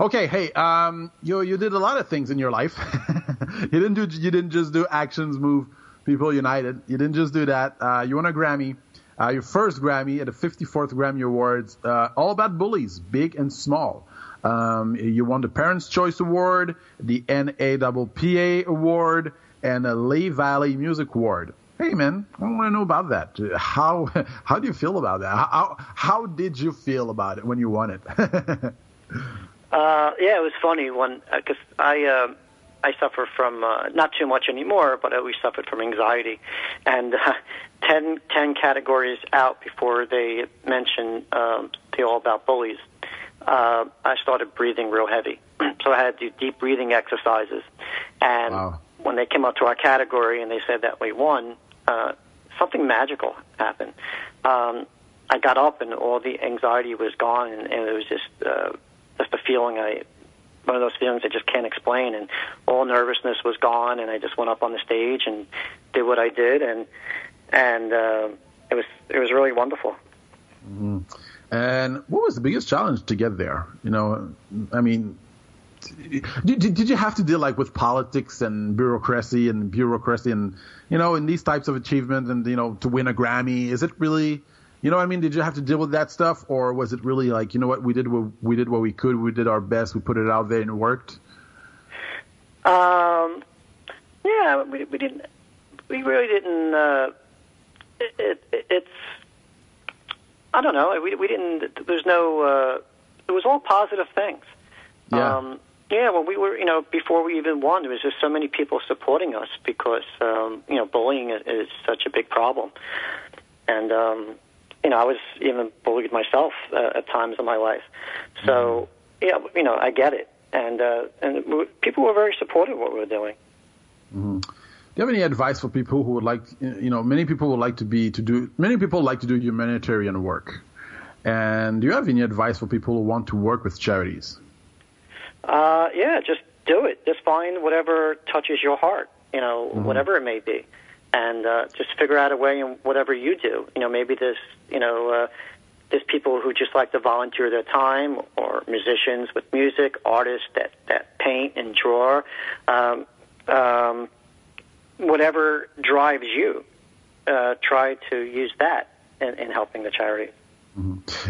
Okay, hey, um, you you did a lot of things in your life. *laughs* you didn't do you didn't just do actions move people united. You didn't just do that. Uh, you won a Grammy, uh, your first Grammy at the 54th Grammy Awards, uh, all about bullies, big and small. Um, you won the Parents' Choice Award, the NAPPA Award, and the Lee Valley Music Award. Hey man, I want to know about that. How *laughs* how do you feel about that? How how did you feel about it when you won it? *laughs* Uh, yeah, it was funny when because I uh, I suffer from uh, not too much anymore, but I always suffered from anxiety, and uh, *laughs* ten ten categories out before they mention um, the all about bullies. Uh, I started breathing real heavy, *clears throat* so I had to do deep breathing exercises, and Wow. when they came up to our category and they said that we won, uh, something magical happened. Um, I got up and all the anxiety was gone, and, and it was just uh, just a feeling I one of those feelings I just can't explain, and all nervousness was gone, and I just went up on the stage and did what I did, and and uh, it was it was really wonderful. And what was the biggest challenge to get there? You know, I mean, did, did you have to deal like with politics and bureaucracy and bureaucracy and you know in these types of achievements and you know to win a Grammy? Is it really, you know, what I mean, did you have to deal with that stuff or was it really like you know what we did what we did what we could, we did our best, we put it out there and it worked? Um, yeah, we, we didn't. We really didn't. Uh, it, it, it- it's. I don't know. We we didn't. There's no. Uh, it was all positive things. Yeah. Um, yeah. Well, we were. You know, before we even won, there was just so many people supporting us because um, you know bullying is, is such a big problem, and um, you know I was even bullied myself uh, at times in my life. So yeah, you know I get it, and uh, and people were very supportive of what we were doing. Do you have any advice for people who would like, you know, many people would like to be to do, many people like to do humanitarian work, and do you have any advice for people who want to work with charities? Uh, yeah, just do it. Just find whatever touches your heart, you know, whatever it may be. And uh, just figure out a way in whatever you do. You know, maybe there's, you know, uh, there's people who just like to volunteer their time, or musicians with music, artists that, that paint and draw. Um, um, whatever drives you, uh, try to use that in, in helping the charity.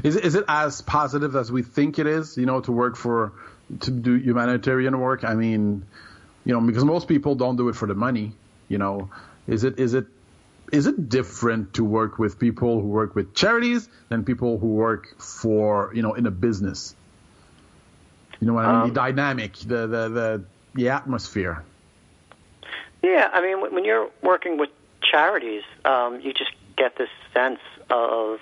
Is it, is it as positive as we think it is? You know, to work for to do humanitarian work. I mean, you know, because most people don't do it for the money. You know, is it is it is it different to work with people who work with charities than people who work for you know in a business? You know what I mean? the dynamic, the the the the atmosphere. Yeah, I mean, when when you're working with charities, um, you just get this sense of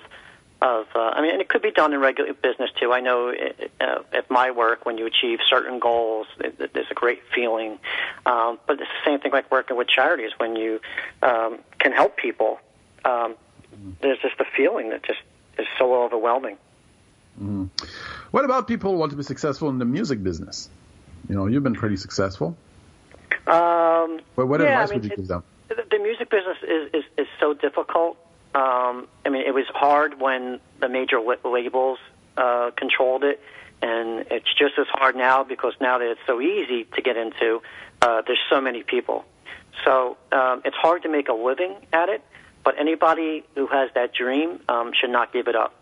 of. Uh, I mean, and it could be done in regular business too. I know uh, at my work, when you achieve certain goals, it, it, there's a great feeling. Um, but it's the same thing like working with charities when you um, can help people. Um, there's just a feeling that just is so overwhelming. What about people who want to be successful in the music business? You know, you've been pretty successful. Um, But what yeah, advice I mean, would you give them? The, the music business is, is, is so difficult. Um, I mean, it was hard when the major labels uh, controlled it, and it's just as hard now because now that it's so easy to get into, uh, there's so many people. So um, it's hard to make a living at it, but anybody who has that dream um, should not give it up.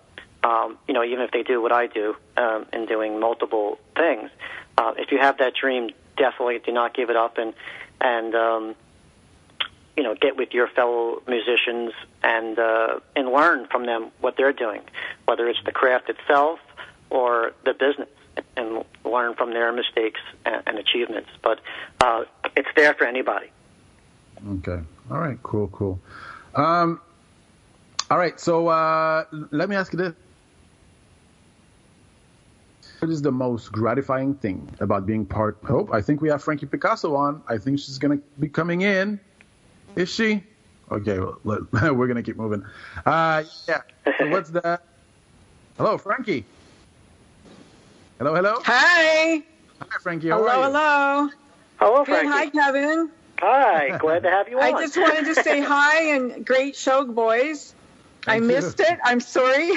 Um, you know, even if they do what I do um, in doing multiple things, uh, if you have that dream, definitely do not give it up and and um, you know get with your fellow musicians and uh, and learn from them what they're doing, whether it's the craft itself or the business, and learn from their mistakes and, and achievements. But uh, it's there for anybody. Okay. All right. Cool. Cool. Um, all right. So uh, let me ask you this: What is the most gratifying thing about being part? Oh, I think we have Frankie Picasso on. I think she's gonna be coming in. Is she? Okay. Well, let, *laughs* we're gonna keep moving. Uh, yeah. So *laughs* what's that? Hello, Frankie. Hello. Hello. Hi. Hi, Frankie. How hello, are you? hello. Hello, Good. Hi, Kevin. Hi. Glad to have you *laughs* on. I just wanted to say hi and great show, boys. I Thank you. missed it. I'm sorry.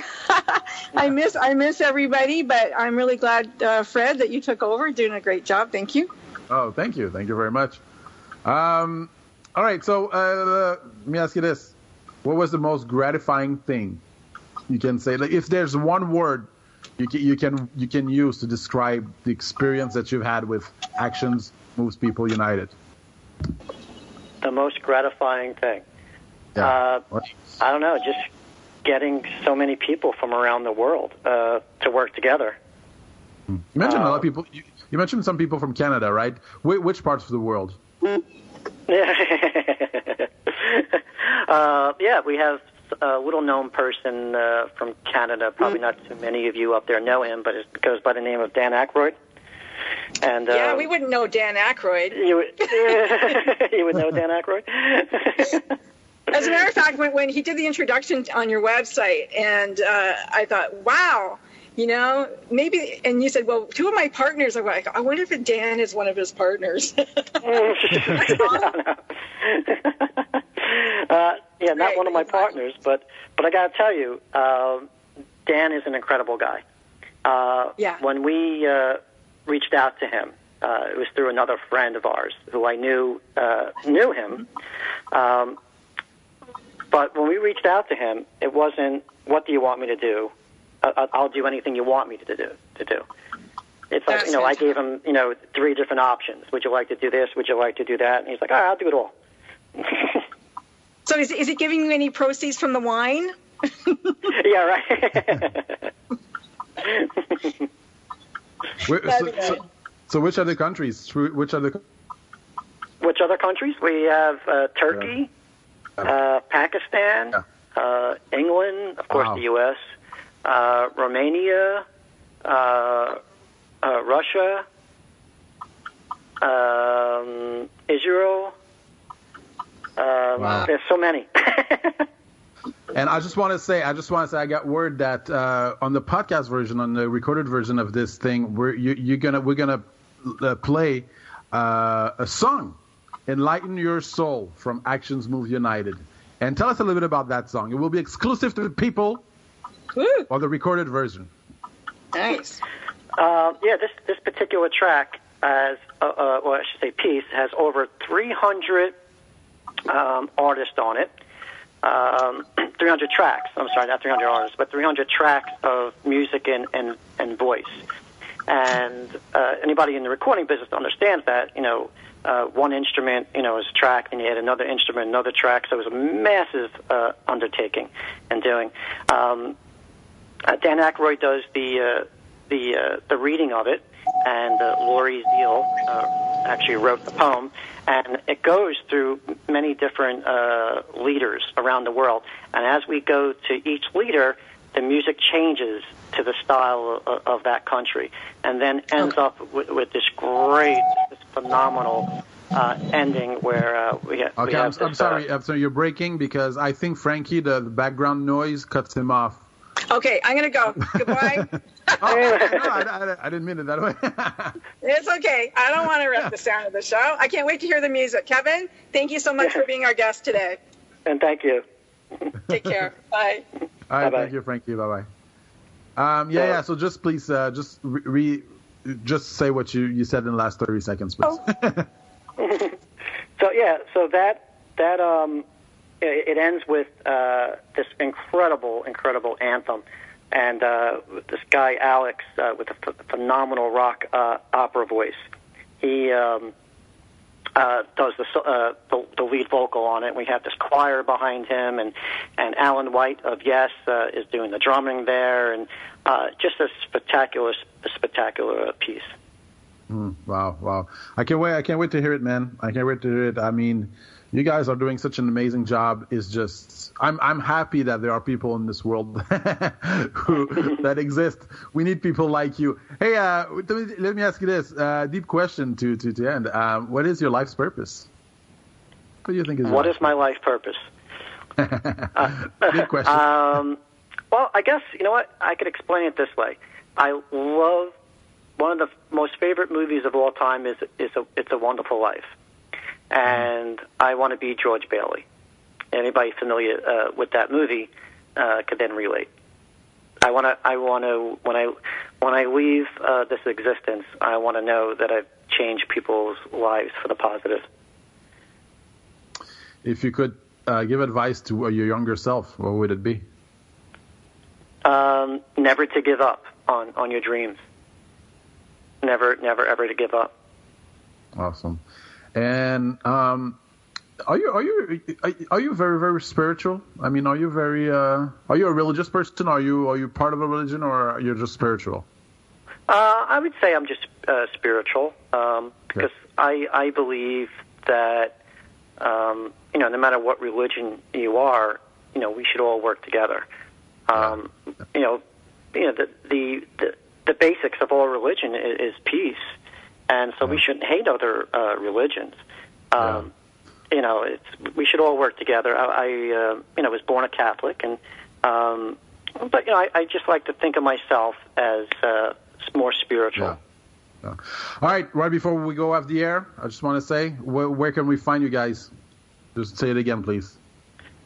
I miss I miss everybody, but I'm really glad, uh, Fred, that you took over. Doing a great job. Thank you. Oh, thank you. Thank you very much. Um, all right. So uh, let me ask you this: What was the most gratifying thing you can say? Like, if there's one word you can you can you can use to describe the experience that you've had with Actions Moves People United. the most gratifying thing. Yeah. Uh, I don't know, just getting so many people from around the world uh, to work together. You mentioned a lot Uh, of people. You, you mentioned some people from Canada, right? Wh- which parts of the world? Uh, yeah, we have a little known person uh, from Canada. Probably not too many of you up there know him, but it goes by the name of Dan Aykroyd. And uh, yeah, we wouldn't know Dan Aykroyd. you would, *laughs* you would know Dan Aykroyd. *laughs* As a matter of fact, when, when he did the introduction on your website, and uh, I thought, wow, you know, maybe, and you said, well, two of my partners are like, I wonder if Dan is one of his partners. *laughs* uh, yeah, not one of my partners, but but I got to tell you, uh, Dan is an incredible guy. Uh, Yeah. When we uh, reached out to him, uh, it was through another friend of ours who I knew uh, knew him. Um, but when we reached out to him, it wasn't "What do you want me to do?" Uh, I'll do anything you want me to do. To do. It's like That's you know, I gave him you know three different options. Would you like to do this? Would you like to do that? And he's like, "All right, I'll do it all." so is, is it giving you any proceeds from the wine? *laughs* yeah, right. Wh- so, so, so which other countries? Wh- Which other? Which other countries? We have uh, Turkey, uh, Pakistan, uh, England, of course, Wow. the U.S., uh, Romania, uh, uh, Russia, um, Israel. Um, Wow. There's so many. *laughs* And I just want to say, I just want to say, I got word that uh, on the podcast version, on the recorded version of this thing, we're you, you're gonna we're gonna uh, play uh, a song, "Enlighten Your Soul" from Actions Move United. And tell us a little bit about that song. It will be exclusive to the people Woo, or the recorded version. nice. Uh, yeah, this this particular track has, uh, uh, well, I should say, piece has over 300 um, artists on it. Um, *clears throat* 300 tracks. I'm sorry, not 300 artists, but 300 tracks of music and and, and voice. And uh, anybody in the recording business understands that. You know, uh, one instrument, you know, is a track, and you add another instrument, another track. So it was a massive uh, undertaking and doing. Um, uh, Dan Aykroyd does the uh, the uh, the reading of it, and uh, Laurie Zeal uh, actually wrote the poem, and it goes through many different uh, leaders around the world. And as we go to each leader, the music changes to the style of, of that country, and then ends up with, with this great, this phenomenal uh, ending where uh, we, ha- we Okay, I'm, have I'm sorry, Uh, I'm sorry, you're breaking because I think Frankie, the, the background noise, cuts him off. Okay, I'm going to go. Goodbye. *laughs* Oh, no, I, I- I didn't mean it that way. *laughs* It's okay. I don't want to wreck the sound of the show. I can't wait to hear the music. Kevin, thank you so much for being our guest today. and thank you. Take care. Bye. All right, Bye-bye. thank you, Frankie. Bye bye. Um, yeah, yeah. So just please, uh, just re, re, just say what you, you said in the last thirty seconds, please. Oh. *laughs* So yeah, so that that um, it, ends with uh, this incredible, incredible anthem, and uh, this guy Alex uh, with a ph- phenomenal rock uh, opera voice. He um, uh, does the, uh, the the lead vocal on it. We have this choir behind him, and and Alan White of Yes uh, is doing the drumming there, and uh, just a spectacular, spectacular piece. Mm, wow, wow. I can't wait. I can't wait to hear it, man. I can't wait to hear it. I mean, you guys are doing such an amazing job. It's just, I'm, I'm happy that there are people in this world *laughs* who that exist. We need people like you. Hey, uh, let me, ask you this uh, deep question to to to end. Um, what is your life's purpose? What do you think is What is my life purpose? *laughs* Good question. *laughs* Um, well, I guess you know what I could explain it this way. I love one of the most favorite movies of all time is is a, It's a Wonderful Life, and I want to be George Bailey. Anybody familiar uh, with that movie uh, could then relate. I want to. I want to. When I when I leave uh, this existence, I want to know that I've changed people's lives for the positive. if you could uh, give advice to uh, your younger self, what would it be? Um, never to give up on, on your dreams. Never, never, ever to give up. Awesome. And um, are you are you are you very very spiritual? I mean, are you very uh, are you a religious person? Are you are you part of a religion or are you just spiritual? Uh, I would say I'm just uh, spiritual um, because I I believe that um, you know no matter what religion you are, you know we should all work together. Um, you know, you know the the the, the basics of all religion is, is peace, and so we shouldn't hate other uh, religions. Um, You know, it's we should all work together. I, I uh, you know was born a Catholic, and um, but you know I, I just like to think of myself as uh, more spiritual. Yeah. All right, right before we go off the air, I just want to say, where, where can we find you guys? Just say it again, please.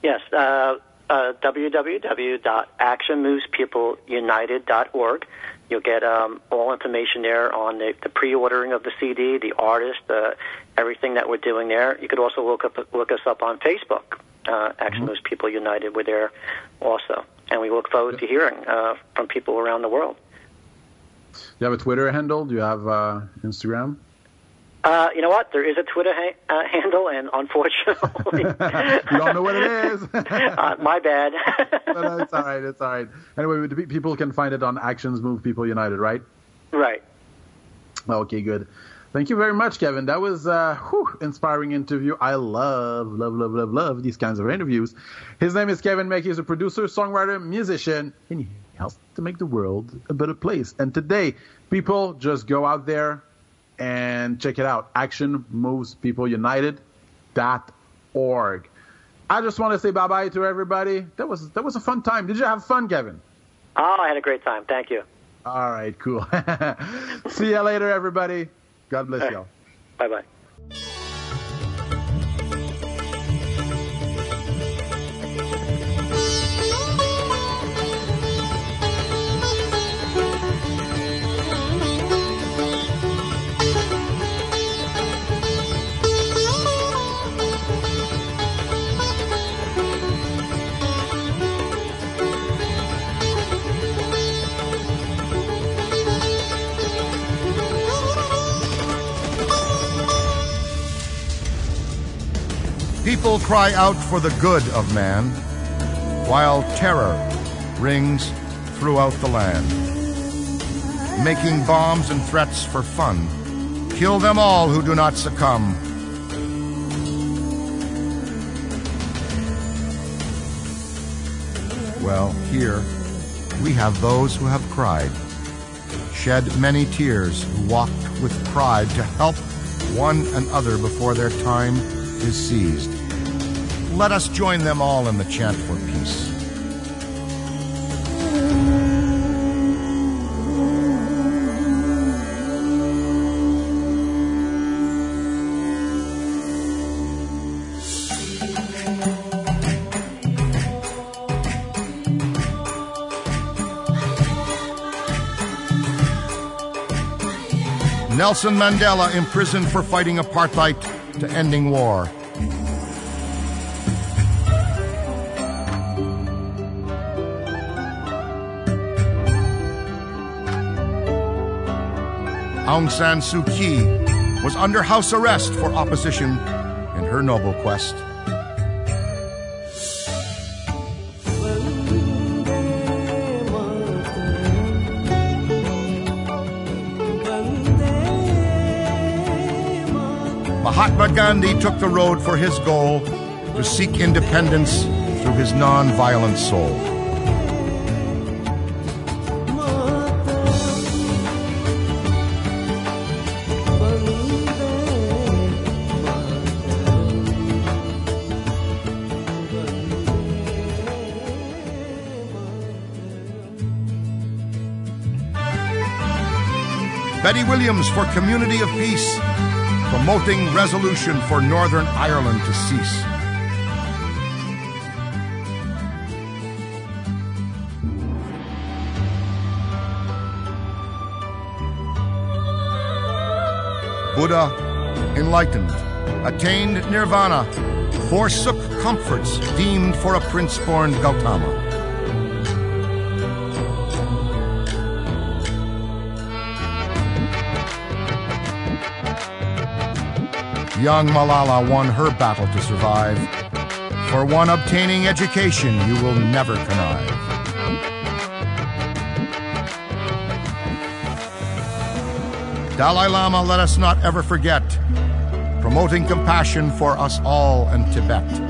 Yes, uh, uh, www.actionmovespeopleunited.org. You'll get um, all information there on the, the pre-ordering of the CD, the artist, uh, everything that we're doing there. You could also look up look us up on Facebook. Uh, Action Moves People United. We're there also, and we look forward to hearing uh, from people around the world. Do you have a Twitter handle? Do you have uh, Instagram? Uh, you know what? There is a Twitter ha- uh, *laughs* handle, and unfortunately, *laughs* you don't know what it is. *laughs* uh, my bad. no, it's all right. It's all right. Anyway, people can find it on Actions Move People United, right? right. Okay, good. Thank you very much, Kevin. That was uh, whew, inspiring interview. I love, love, love, love, love these kinds of interviews. His name is Kevin Mackie. He's a producer, songwriter, musician, and he helps to make the world a better place. And today, people just go out there and check it out. Action Moves People United dot org. I just want to say bye bye to everybody. That was that was a fun time. Did you have fun, Kevin? Oh, I had a great time. Thank you. All right, cool. *laughs* See you later, everybody. God bless y'all. Bye bye. People cry out for the good of man, while terror rings throughout the land. Making bombs and threats for fun. Kill them all who do not succumb. Well, here we have those who have cried, shed many tears, who walked with pride to help one another before their time is seized. Let us join them all in the chant for peace. Nelson Mandela imprisoned for fighting apartheid to ending war. Aung San Suu Kyi was under house arrest for opposition in her noble quest. Mahatma Gandhi took the road for his goal to seek independence through his non-violent soul. Williams for Community of Peace, promoting resolution for Northern Ireland to cease. Buddha, enlightened, attained nirvana, forsook comforts deemed for a prince born Gautama. Young Malala won her battle to survive. For one obtaining education, you will never connive. Dalai Lama, let us not ever forget, promoting compassion for us all in Tibet.